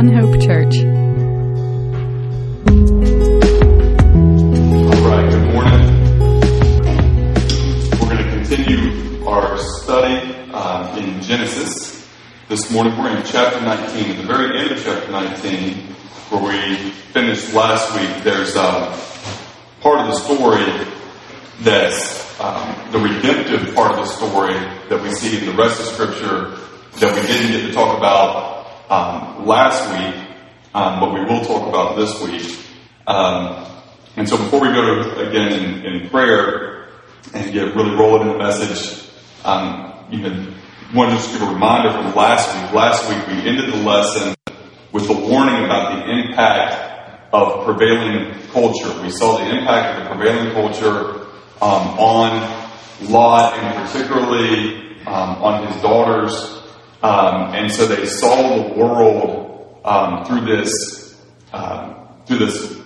One Hope Church. All right, good morning. We're going to continue our study uh, in Genesis. This morning we're in chapter 19. At the very end of chapter 19, where we finished last week, there's um, part of the story that's um, the redemptive part of the story that we see in the rest of Scripture that we didn't get to talk about um, last week, um, but we will talk about this week. Um, and so before we go to, again in, in prayer and get really rolling in the message, um, you know, want to just give a reminder from last week. Last week we ended the lesson with the warning about the impact of prevailing culture. We saw the impact of the prevailing culture um, on Lot and particularly um, on his daughters. Um, and so they saw the world um, through this um, through this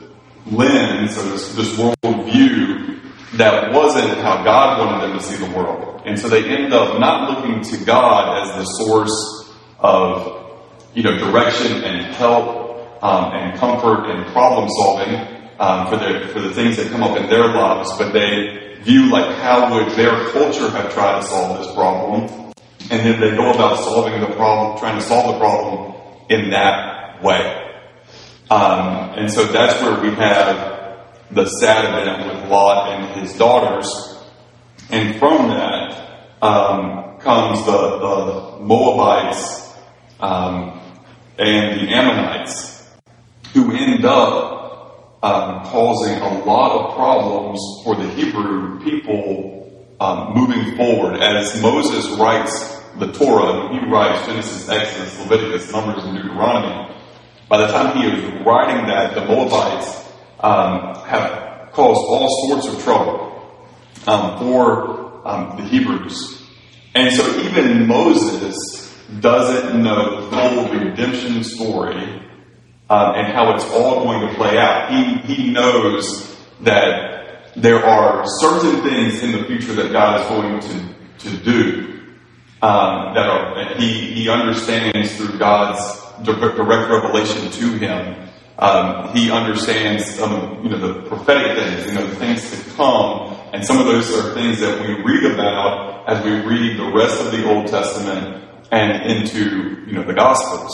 lens or this, this world view that wasn't how God wanted them to see the world. And so they end up not looking to God as the source of you know direction and help um, and comfort and problem solving um, for the for the things that come up in their lives, but they view like how would their culture have tried to solve this problem, and then they go about solving the problem, trying to solve the problem in that way. Um, and so that's where we have the sad event with Lot and his daughters. And from that um, comes the, the Moabites um, and the Ammonites, who end up um, causing a lot of problems for the Hebrew people um, moving forward. As Moses writes the Torah, he writes Genesis, Exodus, Leviticus, Numbers, and Deuteronomy. By the time he is writing that, the Moabites um, have caused all sorts of trouble um, for um, the Hebrews. And so even Moses doesn't know the whole redemption story um, and how it's all going to play out. He, he knows that there are certain things in the future that God is going to, to do um, that are, he, he understands through God's direct revelation to him. Um, he understands, um, you know, the prophetic things, you know, the things to come, and some of those are things that we read about as we read the rest of the Old Testament and into, you know, the Gospels.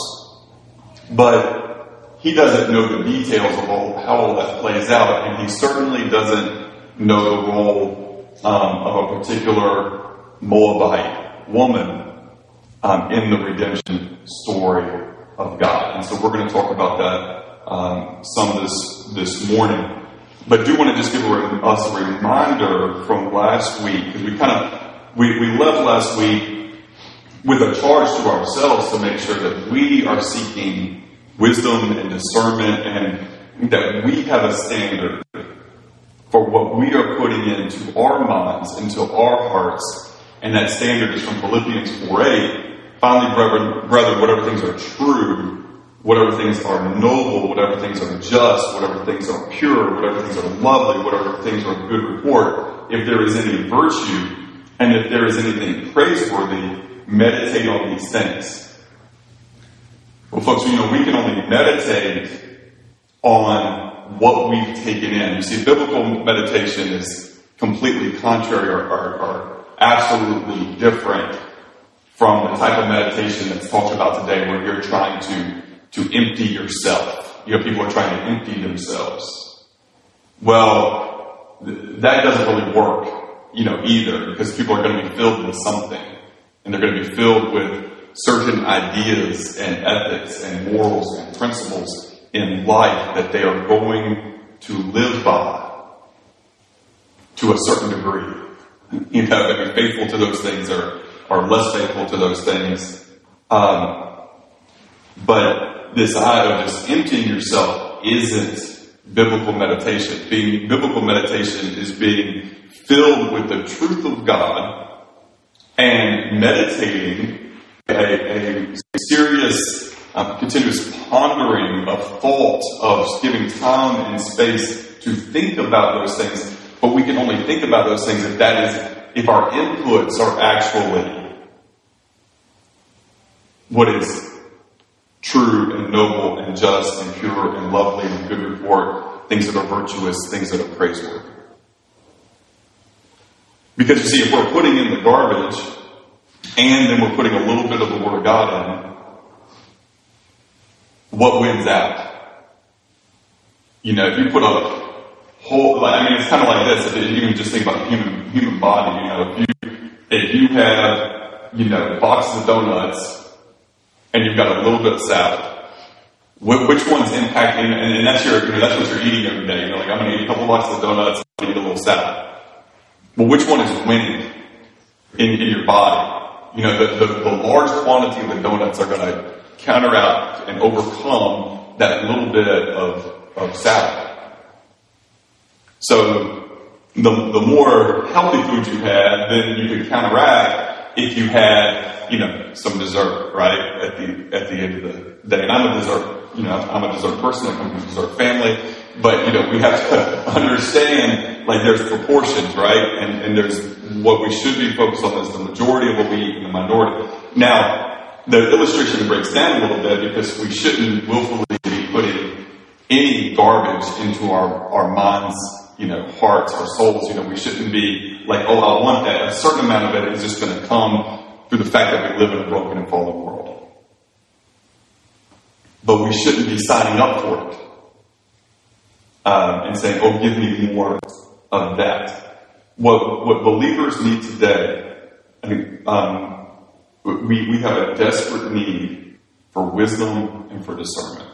But he doesn't know the details of all, how all that plays out, and he certainly doesn't know the role um, of a particular Moabite woman um, in the redemption story of God. And so we're going to talk about that um, some this this morning. But do want to just give us a reminder from last week because we kind of we, we left last week with a charge to ourselves to make sure that we are seeking wisdom and discernment and that we have a standard for what we are putting into our minds, into our hearts, and that standard is from Philippians 4 8 Finally, brethren, brethren, whatever things are true, whatever things are noble, whatever things are just, whatever things are pure, whatever things are lovely, whatever things are good report, if there is any virtue, and if there is anything praiseworthy, meditate on these things. Well, folks, you know, we can only meditate on what we've taken in. You see, biblical meditation is completely contrary or, or, or absolutely different from the type of meditation that's talked about today where you're trying to, to empty yourself. You know, people are trying to empty themselves. Well, th- that doesn't really work, you know, either because people are going to be filled with something and they're going to be filled with certain ideas and ethics and morals and principles in life that they are going to live by to a certain degree. You know, to be faithful to those things or are less faithful to those things. Um, but this idea of just emptying yourself isn't biblical meditation. Being biblical meditation is being filled with the truth of God and meditating a, a serious, um, continuous pondering of thought, of giving time and space to think about those things. But we can only think about those things if that is, if our inputs are actually what is true and noble and just and pure and lovely and good report, things that are virtuous, things that are praiseworthy. Because you see, if we're putting in the garbage and then we're putting a little bit of the Word of God in, what wins out? You know, if you put a whole, like, I mean, it's kind of like this. If you even just think about the human human body, you know, if you if you have, you know, boxes of donuts and you've got a little bit of salad, which one's impacting? And, and that's your, you know, that's what you're eating every day. You know, like I'm to eat a couple boxes of donuts, I'm to eat a little salad. Well, which one is winning in, in your body? You know, the, the, the large quantity of the donuts are to counteract and overcome that little bit of, of salad. So the, the more healthy food you had, then you could counteract if you had, you know, some dessert, right? At the, at the end of the day. And I'm a dessert, you know, I'm a dessert person. I come from a dessert family. But, you know, we have to understand, like, there's proportions, right? And, and there's what we should be focused on is the majority of what we eat and the minority. Now, the illustration breaks down a little bit because we shouldn't willfully be putting any garbage into our, our minds, you know, hearts, our souls. You know, we shouldn't be like, oh, I want that. A certain amount of it is just going to come through the fact that we live in a broken and fallen world. But we shouldn't be signing up for it um, and saying, oh, give me more of that. What, what believers need today, I mean, um, we, we have a desperate need for wisdom and for discernment.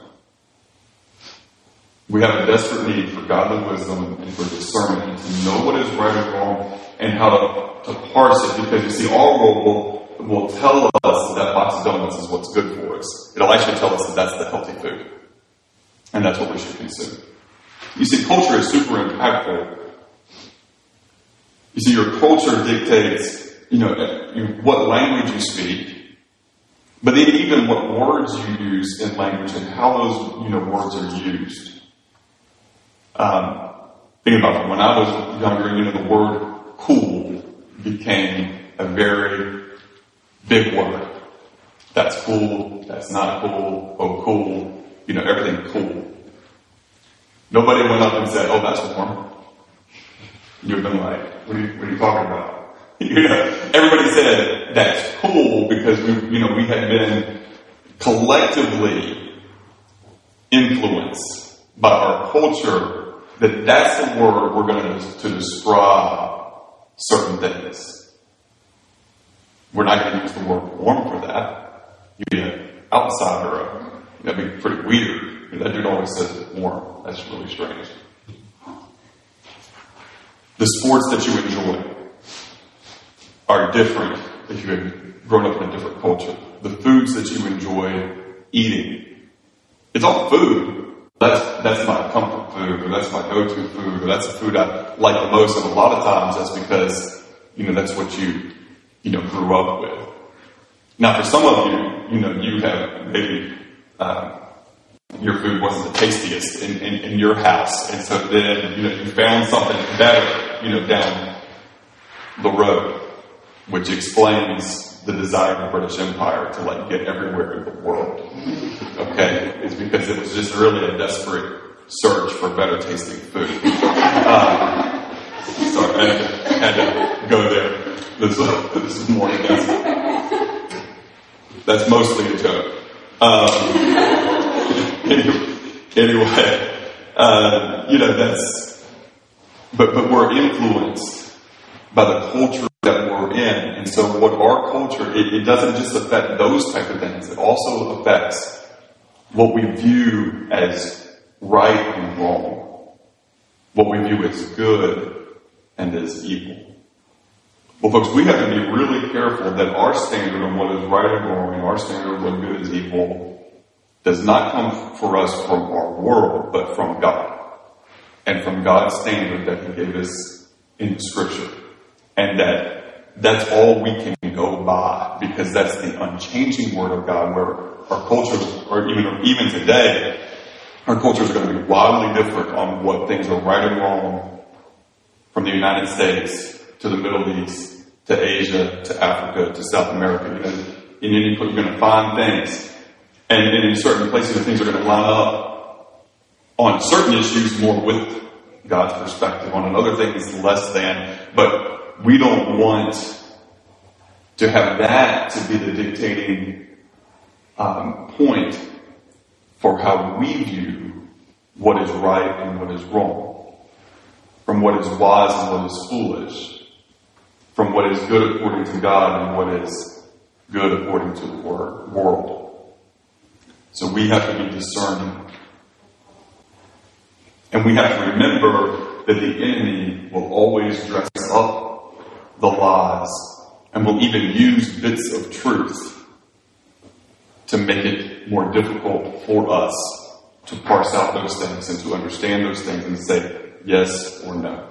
We have a desperate need for godly wisdom and for discernment and to know what is right and wrong and how to, to parse it because you see, our will will, will tell us that that box of donuts is what's good for us. It'll actually tell us that that's the healthy food. And that's what we should consume. You see, culture is super impactful. You see, your culture dictates, you know, what language you speak, but then even what words you use in language and how those, you know, words are used. Um, think about it. When I was younger, you know, the word cool became a very big word. That's cool. That's not cool. Oh, cool. You know, everything cool. Nobody went up and said, oh, that's warm. You'd have been like, what are you, what are you talking about? you know, everybody said that's cool because we, you know, we had been collectively influenced by our culture that that's the word we're going to, to describe certain things. We're not going to use the word warm for that. You'd be an outsider. That'd be pretty weird. That dude always says warm. That's really strange. The sports that you enjoy are different if you had grown up in a different culture. The foods that you enjoy eating. It's all food. That's, that's my comfort food, or that's my go-to food, or that's the food I like the most. And a lot of times that's because, you know, that's what you, you know, grew up with. Now for some of you, you know, you have maybe, uh, your food wasn't the tastiest in, in, in, your house. And so then, you know, you found something better, you know, down the road, which explains the desire of the British Empire to like get everywhere in the world. Okay? It's because it was just really a desperate search for better tasting food. Um, sorry, I had to, go there this, this morning. That's, that's mostly a joke. Um, anyway, uh, you know, that's, but, but we're influenced by the culture that we're in. And so what our culture, it, it doesn't just affect those type of things. It also affects what we view as right and wrong. What we view as good and as evil. Well, folks, we have to be really careful that our standard of what is right and wrong and our standard of what good is evil does not come for us from our world, but from God. And from God's standard that He gave us in scripture. And that that's all we can go by because that's the unchanging word of God where our cultures, or even, even today, our cultures are going to be wildly different on what things are right and wrong from the United States to the Middle East to Asia to Africa to South America. You know, in any, you're going to find things And, and in certain places, things are going to line up on certain issues more with God's perspective, on another thing, things less than. But we don't want to have that to be the dictating um, point for how we view what is right and what is wrong, from what is wise and what is foolish, from what is good according to God and what is good according to the world. So we have to be discerning. And we have to remember that the enemy will always dress up the lies and will even use bits of truth to make it more difficult for us to parse out those things and to understand those things and say yes or no.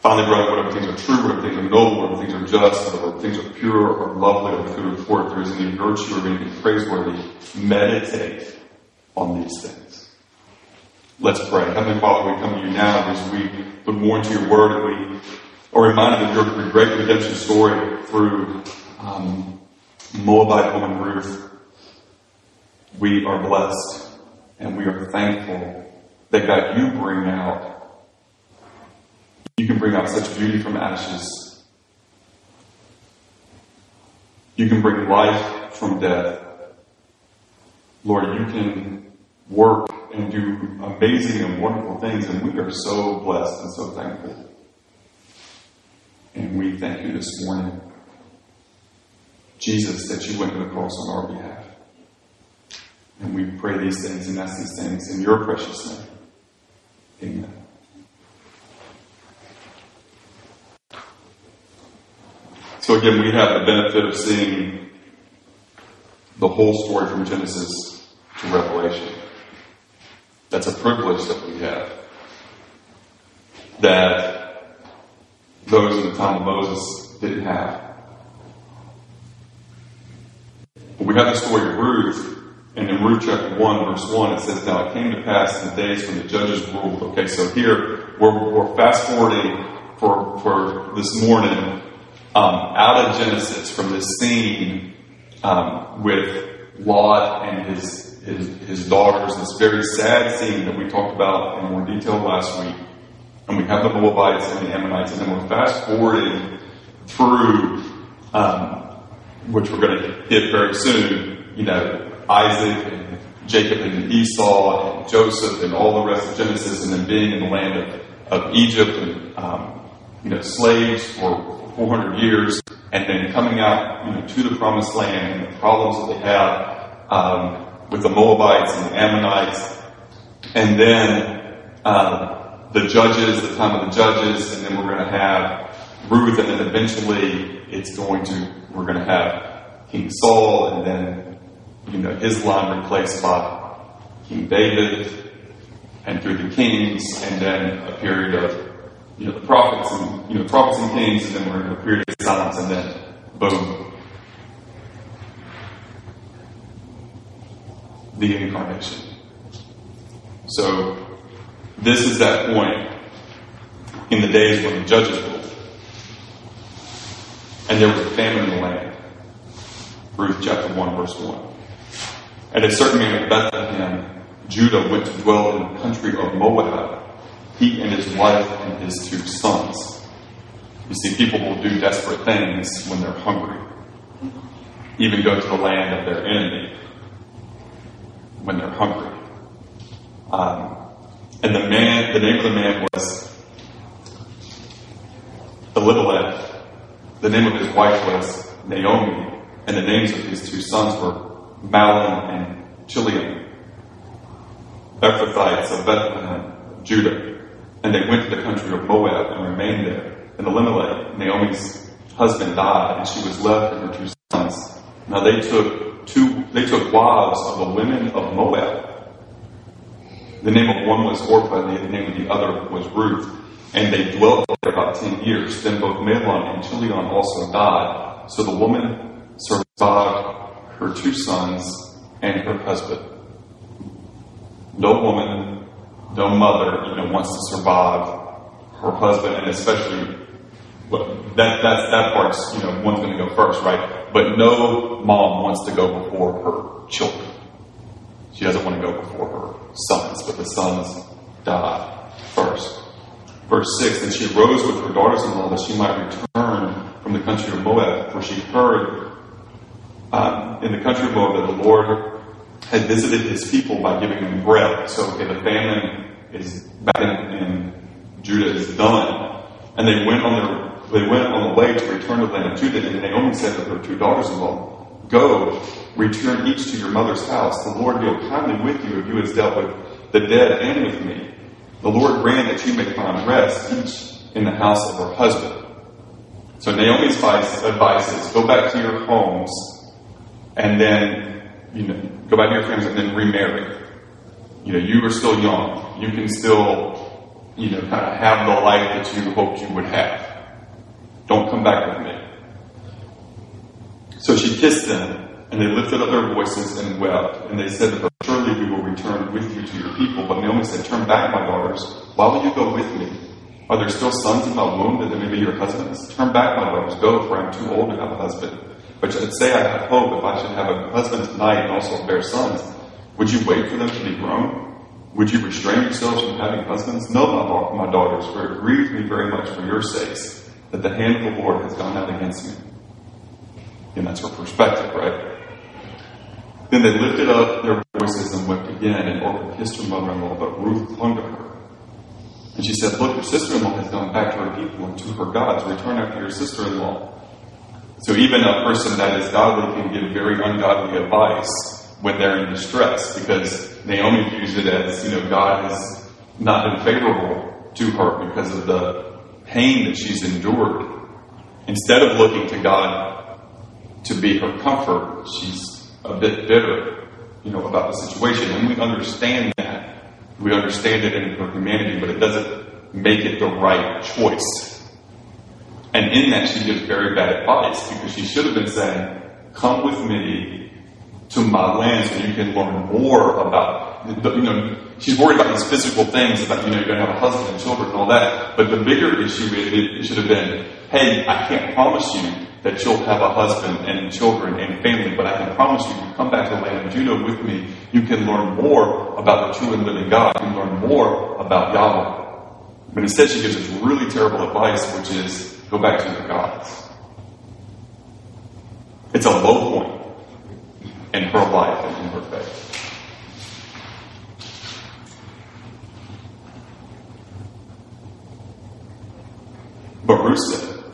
Finally, brother, whatever things are true, whatever things are noble, whatever things are just, whatever things are pure or lovely or good report, if there is any virtue or anything praiseworthy, meditate on these things. Let's pray. Heavenly Father, we come to you now as we look more into your word and we are reminded of your great redemption story through um, Moabite woman Ruth. We are blessed and we are thankful that God, you bring out you can bring out such beauty from ashes. You can bring life from death. Lord, you can work and do amazing and wonderful things, and we are so blessed and so thankful. And we thank you this morning, Jesus, that you went to the cross on our behalf. And we pray these things and ask these things in your precious name. Amen. So again, we have the benefit of seeing the whole story from Genesis to Revelation. That's a privilege that we have. That those in the time of Moses didn't have. But we have the story of Ruth, and in Ruth chapter 1, verse 1, it says, Now it came to pass in the days when the judges ruled. Okay, so here we're, we're fast forwarding for, for this morning um, out of Genesis from this scene um, with Lot and his, his, his daughters, this very sad scene that we talked about in more detail last week. And we have the Moabites and the Ammonites, and then we're fast forwarding through, um, which we're going to hit very soon, you know, Isaac and Jacob and Esau and Joseph and all the rest of Genesis, and then being in the land of, of Egypt and, um, you know, slaves for 400 years, and then coming out you know, to the promised land and the problems that they have um, with the Moabites and the Ammonites, and then um, the judges, the time of the judges, and then we're going to have Ruth, and then eventually it's going to we're going to have King Saul, and then you know his line replaced by King David, and through the kings, and then a period of you know, the prophets and, you know, prophets and kings, and then we're in a period of silence, and then boom. The incarnation. So, this is that point in the days when the judges ruled. And there was a famine in the land. Ruth chapter 1, verse 1. And a certain man of Bethlehem, Judah, went to dwell in the country of Moab he and his wife and his two sons. You see, people will do desperate things when they're hungry, even go to the land of their enemy when they're hungry. Um, and the man, the name of the man was Elimelech. The name of his wife was Naomi, and the names of his two sons were Mahlon and Chilion, Ephrathites of Bethlehem, Judah. And they went to the country of Moab and remained there. And Elimelech, Naomi's husband, died, and she was left and her two sons. Now they took two, they took wives of the women of Moab. The name of one was Orpah, and the name of the other was Ruth. And they dwelt there about ten years. Then both Mahlon and Chilion also died. So the woman survived her two sons and her husband. No woman no mother, even wants to survive her husband and especially That, that, that part's, you know, one's going to go first, right? But no mom wants to go before her children. She doesn't want to go before her sons, but the sons die first. Verse 6 And she arose with her daughters in law that she might return from the country of Moab, for she heard um, in the country of Moab that the Lord had visited his people by giving them bread. So, okay, the famine is back in, in Judah is done. And they went on their they went on the way to return to the land of Judah, and Naomi said to her two daughters-in-law, Go, return each to your mother's house. The Lord deal kindly with you if you has dealt with the dead and with me. The Lord grant that you may find rest, each in the house of her husband. So Naomi's advice is go back to your homes and then, you know, go back to your families and then remarry. You know, you are still young. You can still, you know, kind of have the life that you hoped you would have. Don't come back with me. So she kissed them, and they lifted up their voices and wept. And they said to her, Surely we will return with you to your people. But Naomi said, Turn back, my daughters. Why will you go with me? Are there still sons in my womb that may be your husbands? Turn back, my daughters. Go, for I am too old to have a husband. But should say I have hope if I should have a husband tonight and also bear sons. Would you wait for them to be grown? Would you restrain yourselves from having husbands? No, my, my daughters, for it grieves me very much for your sakes that the hand of the Lord has gone out against me. And that's her perspective, right? Then they lifted up their voices and wept again, and Orpah kissed her mother in law, but Ruth clung to her. And she said, Look, your sister in law has gone back to her people and to her gods. Return after your sister in law. So even a person that is godly can give very ungodly advice when they're in distress because Naomi views it as, you know, God has not been favorable to her because of the pain that she's endured, instead of looking to God to be her comfort, she's a bit bitter, you know, about the situation. And we understand that. We understand it in her humanity, but it doesn't make it the right choice. And in that, she gives very bad advice because she should have been saying, Come with me to my land so you can learn more about, you know, she's worried about these physical things, about, you know, you're going to have a husband and children and all that. But the bigger issue is, it should have been, hey, I can't promise you that you'll have a husband and children and family, but I can promise you, you come back to the land of Judah with me, you can learn more about the true and living God. You can learn more about Yahweh. But instead, she gives us really terrible advice, which is go back to your gods. It's a low point in her life and in her faith. But Ruth said,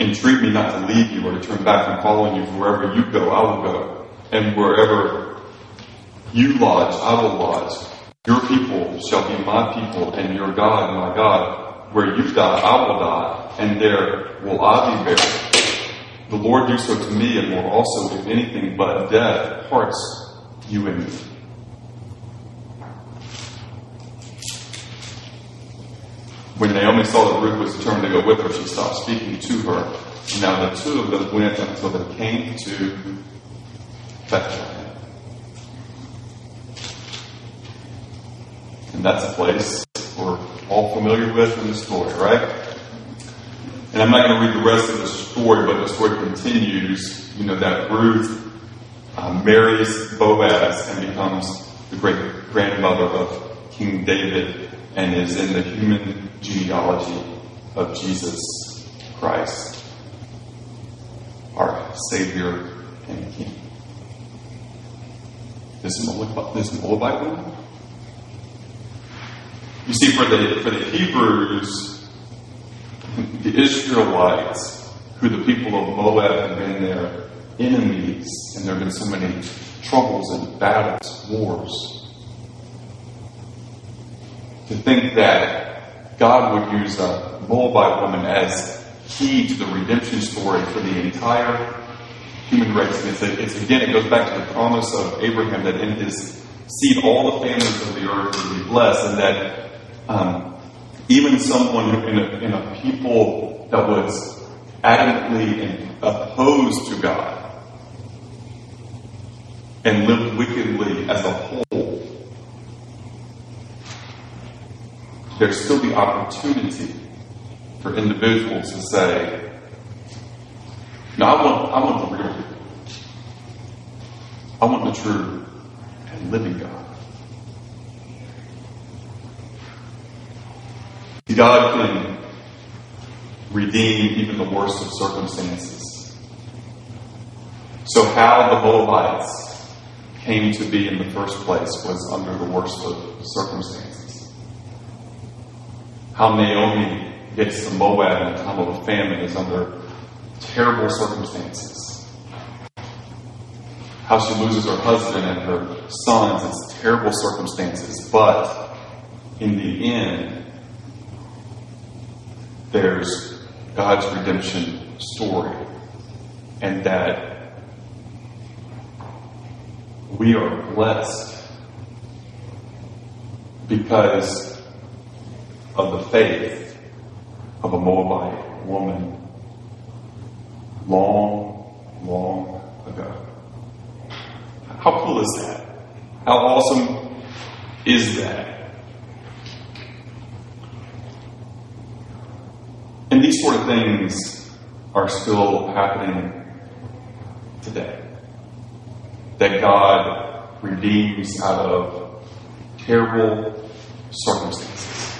Entreat me not to leave you or to turn back from following you. Wherever you go, I will go. And wherever you lodge, I will lodge. Your people shall be my people, and your God my God. Where you die, I will die, and there will I be buried. The Lord do so to me, and more also, if anything but death parts you and me. When Naomi saw that Ruth was determined to go with her, she stopped speaking to her. Now the two of them went until they came to Bethlehem. And that's a place we're all familiar with in the story, right? And I'm not going to read the rest of the story, but the story continues. You know, that Ruth uh, marries Boaz and becomes the great grandmother of King David and is in the human genealogy of Jesus Christ, our Savior and King. This Moabite, this woman? You see, for the, for the Hebrews, the Israelites, who the people of Moab have been their enemies, and there have been so many troubles and battles, wars, to think that God would use a Moabite woman as key to the redemption story for the entire human race. It's, a, it's again, it goes back to the promise of Abraham that in his seed all the families of the earth would be blessed, and that um, even someone in a, in a people that was adamantly opposed to God and lived wickedly as a whole there's still the opportunity for individuals to say, no, I want, I want the real I want the true and living God. God can redeem even the worst of circumstances. So, how the Moabites came to be in the first place was under the worst of circumstances. How Naomi gets to Moab in a time of famine is under terrible circumstances. How she loses her husband and her sons, it's terrible circumstances. But in the end, there's God's redemption story, and that we are blessed because of the faith of a Moabite woman long, long ago. How cool is that? How awesome is that? And these sort of things are still happening today. That God redeems out of terrible circumstances.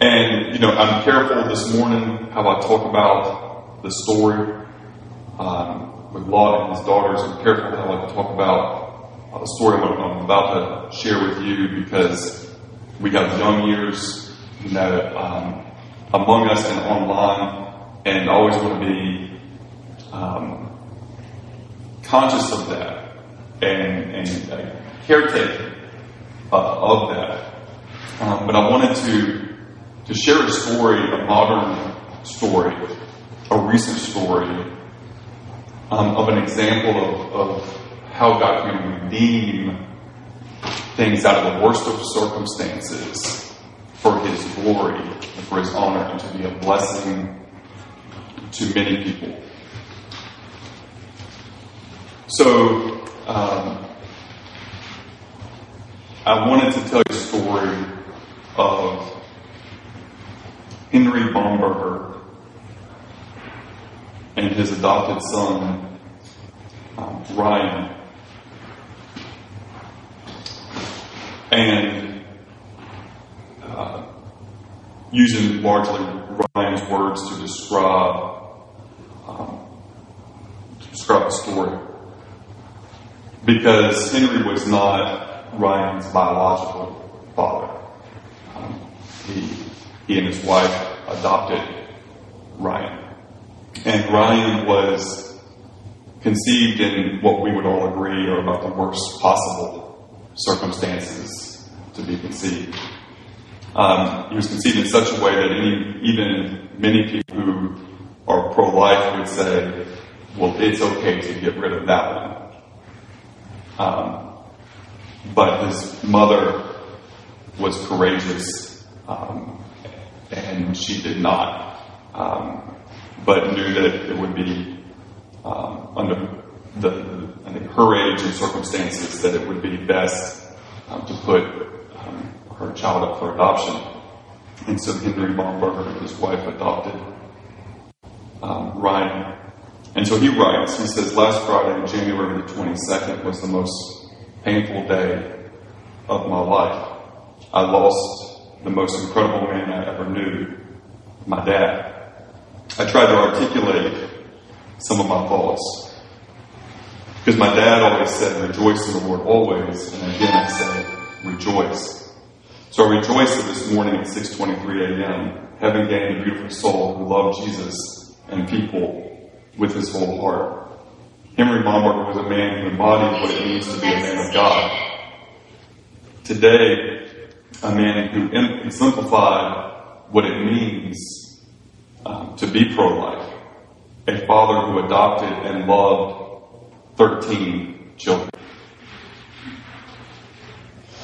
And, you know, I'm careful this morning how I talk about the story um, with Lot and his daughters. I'm careful how I talk about uh, the story I'm about to share with you because we have young years you know, um, among us and online, and I always want to be um, conscious of that and, and uh, uh, of that. Um, but I wanted to to share a story, a modern story, a recent story um, of an example of, of how God can redeem things out of the worst of circumstances for His glory and for His honor and to be a blessing to many people. So, um, I wanted to tell you a story of Henry Bomberger and his adopted son, um, Ryan. And using largely Ryan's words to describe um, to describe the story. Because Henry was not Ryan's biological father. Um, he, he and his wife adopted Ryan. And Ryan was conceived in what we would all agree are about the worst possible circumstances to be conceived. Um, he was conceived in such a way that any, even many people who are pro-life would say, well, it's okay to get rid of that one. Um, but his mother was courageous, um, and she did not, um, but knew that it would be um, under the, I think her age and circumstances that it would be best um, to put her child up for adoption. And so Henry Bomberger and his wife adopted um, Ryan. And so he writes, he says, last Friday, January the 22nd, was the most painful day of my life. I lost the most incredible man I ever knew, my dad. I tried to articulate some of my thoughts. Because my dad always said, rejoice in the Lord always. And again, I say, rejoice. So I rejoice that this morning at 6.23 a.m., having gained a beautiful soul who loved Jesus and people with his whole heart. Henry Bomberger was a man who embodied what it means to be a man of God. Today, a man who exemplified what it means um, to be pro-life. A father who adopted and loved 13 children.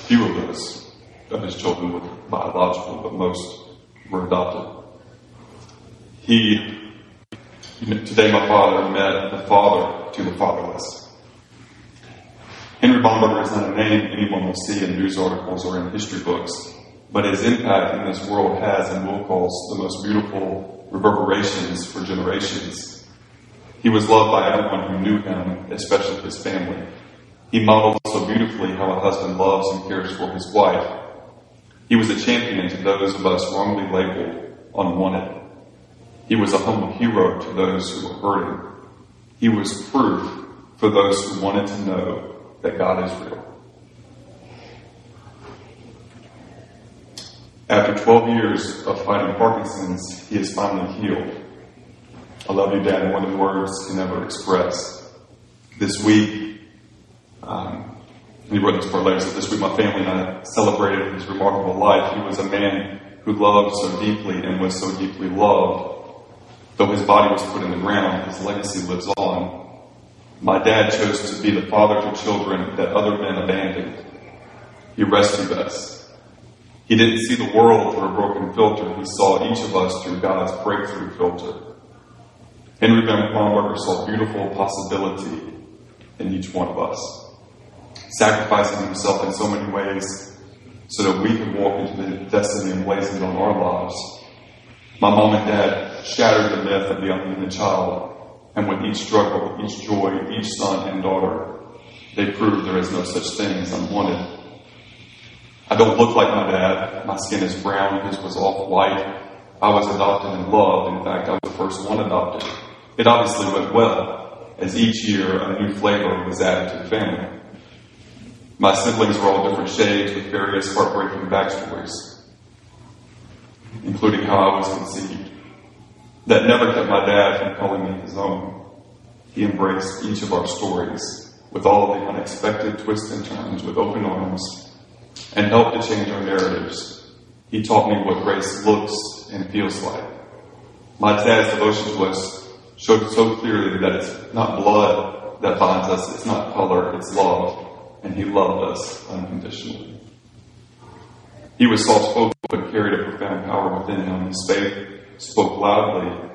Few of those of his children were biological, but most were adopted. He, today my father met the father to the fatherless. Henry Bomberger is not a name anyone will see in news articles or in history books. but his impact in this world has and will cause the most beautiful reverberations for generations. He was loved by everyone who knew him, especially his family. He modeled so beautifully how a husband loves and cares for his wife. He was a champion to those of us wrongly labeled unwanted. He was a humble hero to those who were hurting. He was proof for those who wanted to know that God is real. After 12 years of fighting Parkinson's, he is finally healed. I love you, Dad, more than words can ever express. This week, um, he wrote this part later, this week my family and I celebrated his remarkable life. He was a man who loved so deeply and was so deeply loved. Though his body was put in the ground, his legacy lives on. My dad chose to be the father to children that other men abandoned. He rescued us. He didn't see the world through a broken filter. He saw each of us through God's breakthrough filter. Henry Van Bomberger saw beautiful possibility in each one of us, sacrificing himself in so many ways so that we could walk into the destiny emblazoned on our lives. My mom and dad shattered the myth of the unlimited child, and with each struggle, each joy, each son and daughter, they proved there is no such thing as unwanted. I don't look like my dad. My skin is brown. His was off white. I was adopted and loved. In fact, I was the first one adopted. It obviously went well, as each year a new flavor was added to the family. My siblings were all different shades with various heartbreaking backstories, including how I was conceived. That never kept my dad from calling me his own. He embraced each of our stories with all of the unexpected twists and turns with open arms and helped to change our narratives. He taught me what grace looks and feels like. My dad's devotion to us showed so clearly that it's not blood that binds us, it's not color, it's love. And he loved us unconditionally. He was soft spoken but carried a profound power within him. His faith spoke loudly.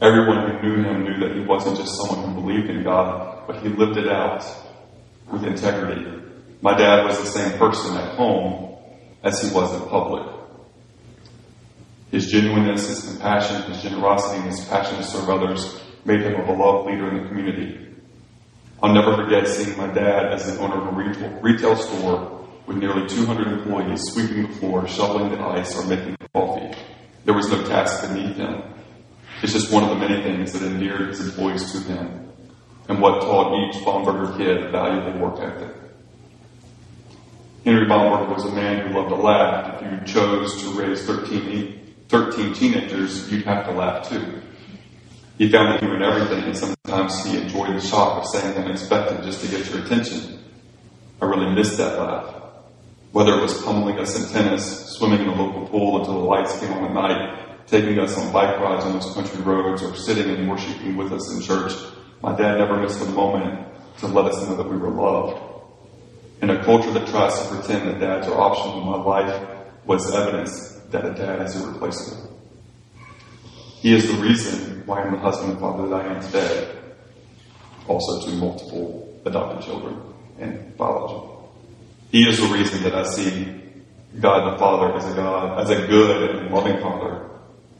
Everyone who knew him knew that he wasn't just someone who believed in God, but he lived it out with integrity. My dad was the same person at home as he was in public. His genuineness, his compassion, his generosity, and his passion to serve others made him a beloved leader in the community. I'll never forget seeing my dad as the owner of a retail store with nearly 200 employees sweeping the floor, shoveling the ice, or making coffee. There was no task beneath him. It's just one of the many things that endeared his employees to him and what taught each Bomberger kid a valuable work ethic. Henry Bomberger was a man who loved to laugh. If you chose to raise 13, 13 teenagers, you'd have to laugh too. He found the humor in everything, and sometimes he enjoyed the shock of saying unexpected just to get your attention. I really missed that laugh. Whether it was pummeling us in tennis, swimming in the local pool until the lights came on at night, taking us on bike rides on those country roads, or sitting and worshiping with us in church, my dad never missed a moment to let us know that we were loved. In a culture that tries to pretend that dads are optional, in my life was evidence that a dad is irreplaceable. He is the reason why I'm the husband and father that I am today, also to multiple adopted children and biology. He is the reason that I see God the Father as a God, as a good and loving Father.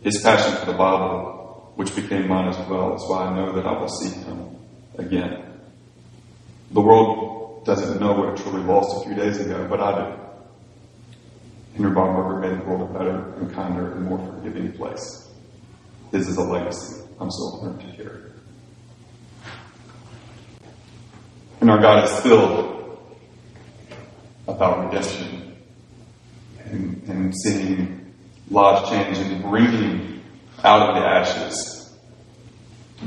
His passion for the Bible, which became mine as well, is why I know that I will see Him again. The world doesn't know what it truly lost a few days ago, but I do. Henry Bomberger made the world a better and kinder and more forgiving place. This is a legacy I'm so honored to carry. And our God is filled about redemption and, and seeing lives change and bringing out of the ashes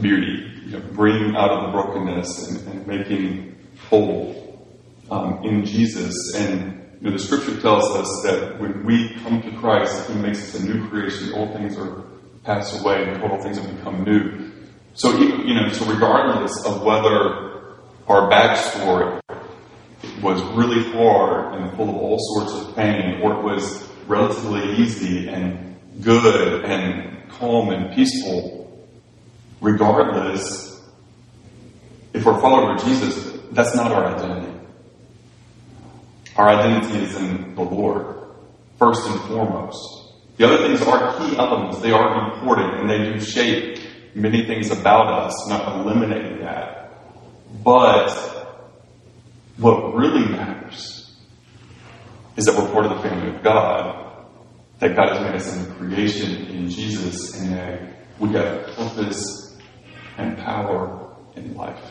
beauty, you know, bringing out of the brokenness and, and making whole um, in Jesus. And you know, the scripture tells us that when we come to Christ, He makes us a new creation. All things are passed away, and total things have become new. So, you know, so regardless of whether our backstory was really hard and full of all sorts of pain, or it was relatively easy and good and calm and peaceful, regardless, if we're followers of Jesus, that's not our identity. Our identity is in the Lord. first and foremost. The other things are key elements. They are important and they do shape many things about us, not eliminating that. But what really matters is that we're part of the family of God, that God has made us in creation in Jesus, and that we have purpose and power in life.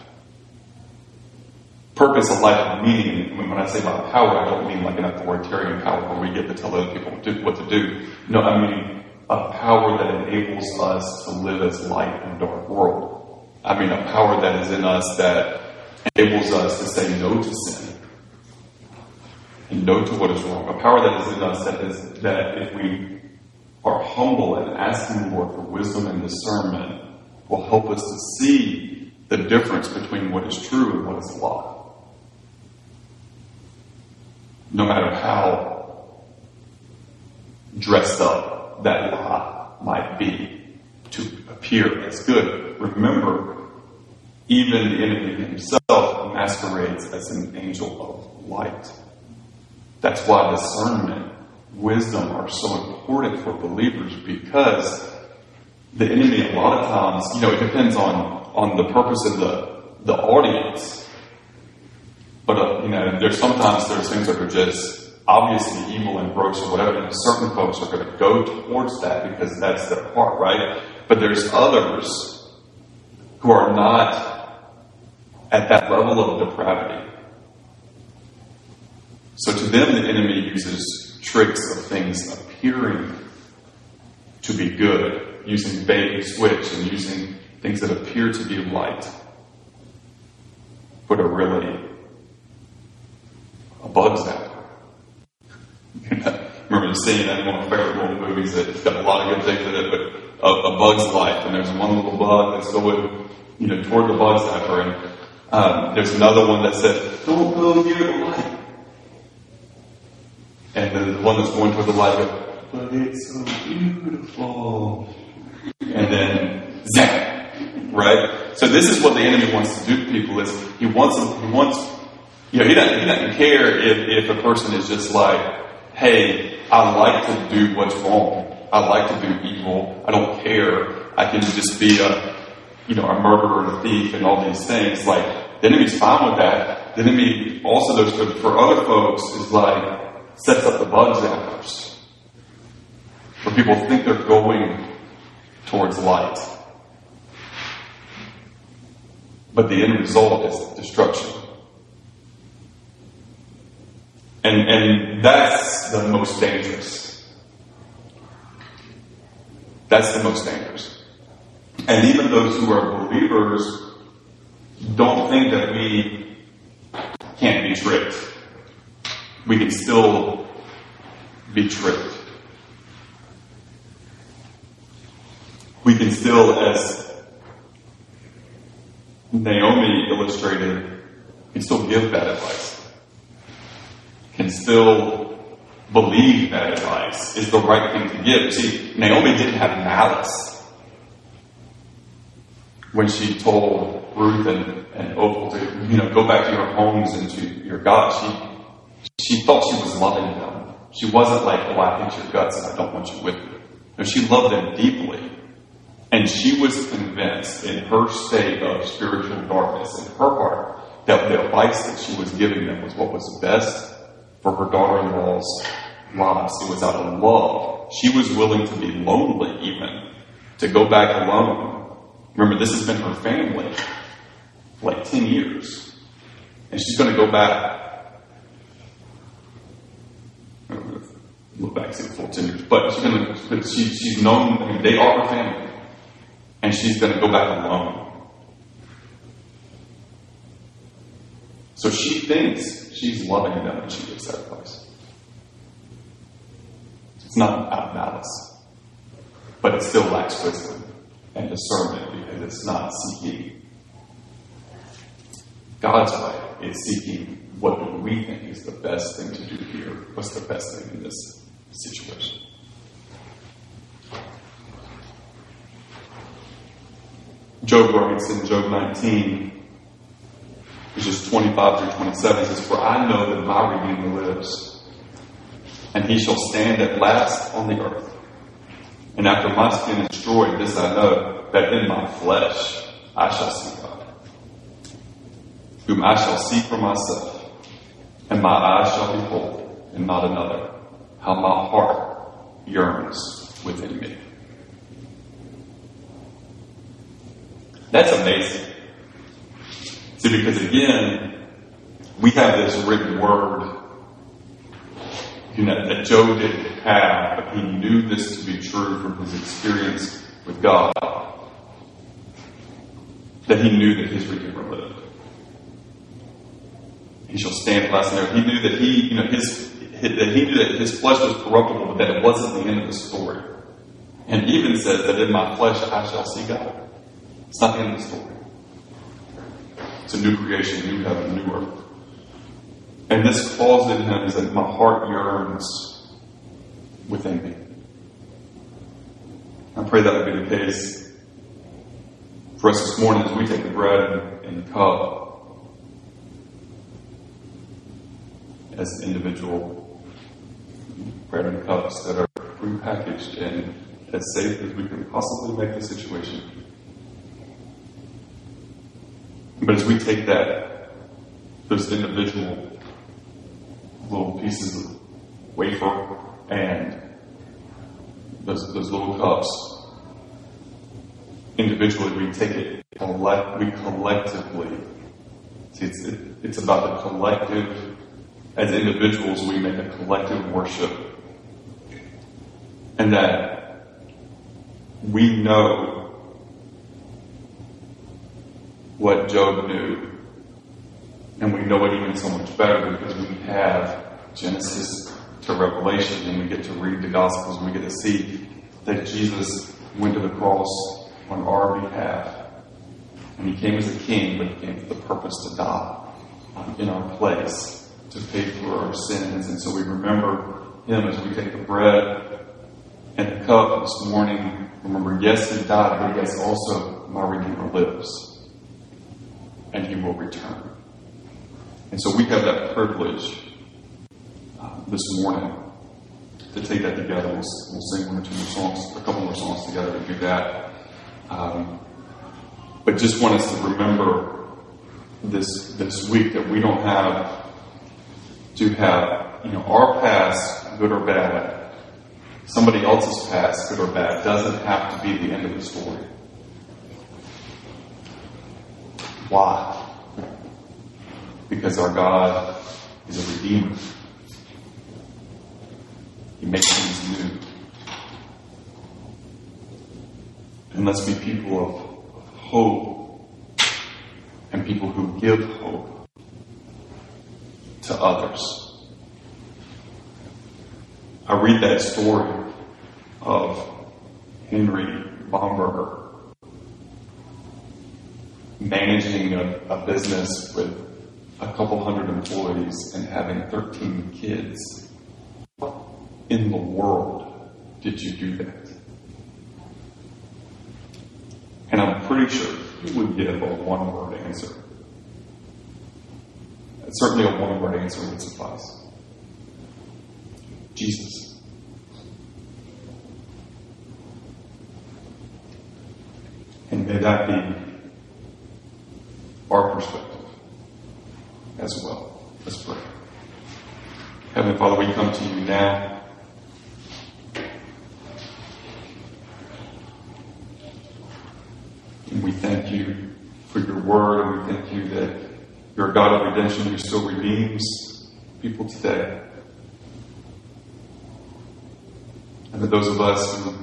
Purpose of life meaning, when I say about power, I don't mean like an authoritarian power where we get to tell other people what to do. No, I mean a power that enables us to live as light in a dark world. I mean a power that is in us that enables us to say no to sin and no to what is wrong. A power that is in us that is that if we are humble and asking the Lord for wisdom and discernment will help us to see the difference between what is true and what is a lie. No matter how dressed up that lie might be to appear as good. Remember, even the enemy himself masquerades as an angel of light. That's why discernment, wisdom are so important for believers because the enemy a lot of times, you know, it depends on, on the purpose of the, the audience. But, uh, you know, there's sometimes there's things that are just obviously evil and gross or whatever, and certain folks are going to go towards that because that's their part, right? But there's others who are not at that level of depravity. So to them, the enemy uses tricks of things appearing to be good, using bait and switch and using things that appear to be light, but are really a bug's zapper. Remember the scene in one of my favorite movies that's got a lot of good things in it, but a, a, bug's life, and there's one little bug that's going, you know, toward the bug zapper, and um, there's another one that said, "Don't go near the light." And then the one that's going toward the light goes, but it's so beautiful. And then zap, right? So this is what the enemy wants to do to people is he wants them, he wants, you know, he doesn't, he doesn't care if, if a person is just like, hey, I like to do what's wrong. I like to do evil. I don't care. I can just be a, you know, a murderer and a thief and all these things. Like, the enemy's fine with that. The enemy also, those for, for other folks, is like, sets up the bug zappers. Where people think they're going towards light. But the end result is destruction. And, and that's the most dangerous. That's the most dangerous. And even those who are believers don't think that we can't be tricked we can still be tricked. We can still, as Naomi illustrated, can still give bad advice. Can still believe that advice is the right thing to give. See, Naomi didn't have malice when she told Ruth and, and Orpah to, you know, go back to your homes and to your God. She she thought she was loving them. She wasn't like, oh, I hate your guts and I don't want you with me. No, she loved them deeply. And she was convinced in her state of spiritual darkness in her heart that the advice that she was giving them was what was best for her daughter-in-law's lives. It was out of love. She was willing to be lonely even, to go back alone. Remember, this has been her family for like 10 years. And she's going to go back look back the full ten years, but she's gonna, but she, she's known. I mean, they are her family, and she's going to go back alone. So she thinks she's loving them when she gives advice. It's not out of malice, but it still lacks wisdom and discernment because it's not seeking God's way. It's seeking what do we think is the best thing to do here? What's the best thing in this situation? Job writes in Job 19, which is 25 through 27, says, For I know that my Redeemer lives, and he shall stand at last on the earth. And after my skin is destroyed, this I know, that in my flesh I shall see God, whom I shall see for myself, and my eyes shall behold, and not another, how my heart yearns within me. That's amazing. See, because again, we have this written word you know, that Job didn't but he knew this to be true from his experience with God. That he knew that his Redeemer lived. He shall stand last there. He knew that he, you know, his, that he knew that his flesh was corruptible, but that it wasn't the end of the story. And even says that in my flesh I shall see God. It's not the end of the story. It's a new creation, new heaven, new earth. And this calls in him is that my heart yearns within me. I pray that would be the case for us this morning as we take the bread and, the cup as individual bread and cups that are prepackaged and as safe as we can possibly make the situation. But as we take that, those individual little pieces of wafer and those, those little cups. Individually, we take it, collect, we collectively. See, it's, it, it's about the collective. As individuals, we make a collective worship. And that we know what Job knew and we know it even so much better because we have Genesis to Revelation and we get to read the Gospels and we get to see that Jesus went to the cross on our behalf. And he came as a king, but he came for the purpose to die um, in our place to pay for our sins. And so we remember him as we take the bread and the cup this morning. Remember, yes, he died, but yes, also my Redeemer lives. And he will return. And so we have that privilege this morning to take that together. We'll, we'll, sing one or two more songs, a couple more songs together to do that. Um, but just want us to remember this this week that we don't have to have you know our past, good or bad, somebody else's past, good or bad, doesn't have to be the end of the story. Why? because our God is a redeemer. He makes things new. And let's be people of, of hope and people who give hope to others. I read that story of Henry Bomberger managing a, a business with a couple hundred employees and having 13 kids. In the world did you do that? And I'm pretty sure you would give a one word answer. Certainly a one word answer would suffice. Jesus. And may that be our perspective as well. Let's pray. Heavenly Father, we come to you now. And we thank you for your word, and we thank you that you're a God of redemption who still redeems people today. And that those of us who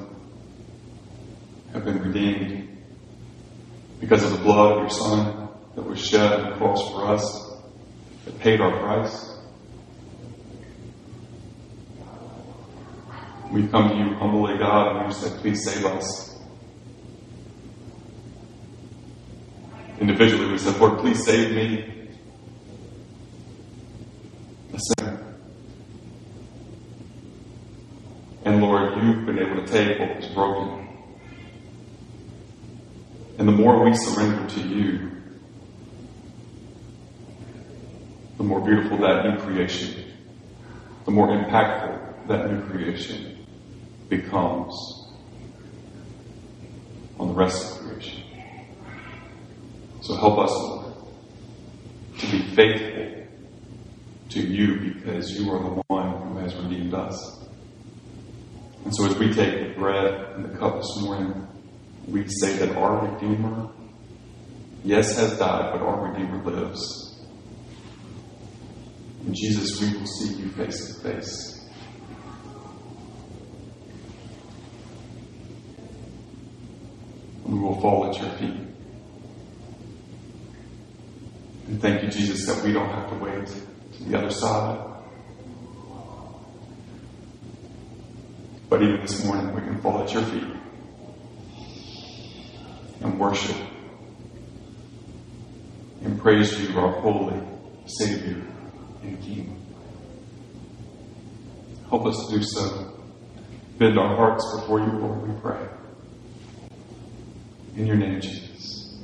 have been redeemed because of the blood of your Son that was shed on the cross for us, that paid our price. We come to you humbly, God, and we say, please save us. Individually, we said, Lord, please save me, a sinner. And Lord, you've been able to take what was broken. And the more we surrender to you, the more beautiful that new creation, the more impactful that new creation becomes on the rest. So help us, Lord, to be faithful to you because you are the one who has redeemed us. And so as we take the bread and the cup this morning, we say that our Redeemer, yes, has died, but our Redeemer lives. And Jesus, we will see you face to face. We will fall at your feet. And thank you, Jesus, that we don't have to wait to the other side. But even this morning, we can fall at your feet and worship and praise you, our holy Savior and King. Help us to do so. Bend our hearts before you, Lord, we pray. In your name, Jesus.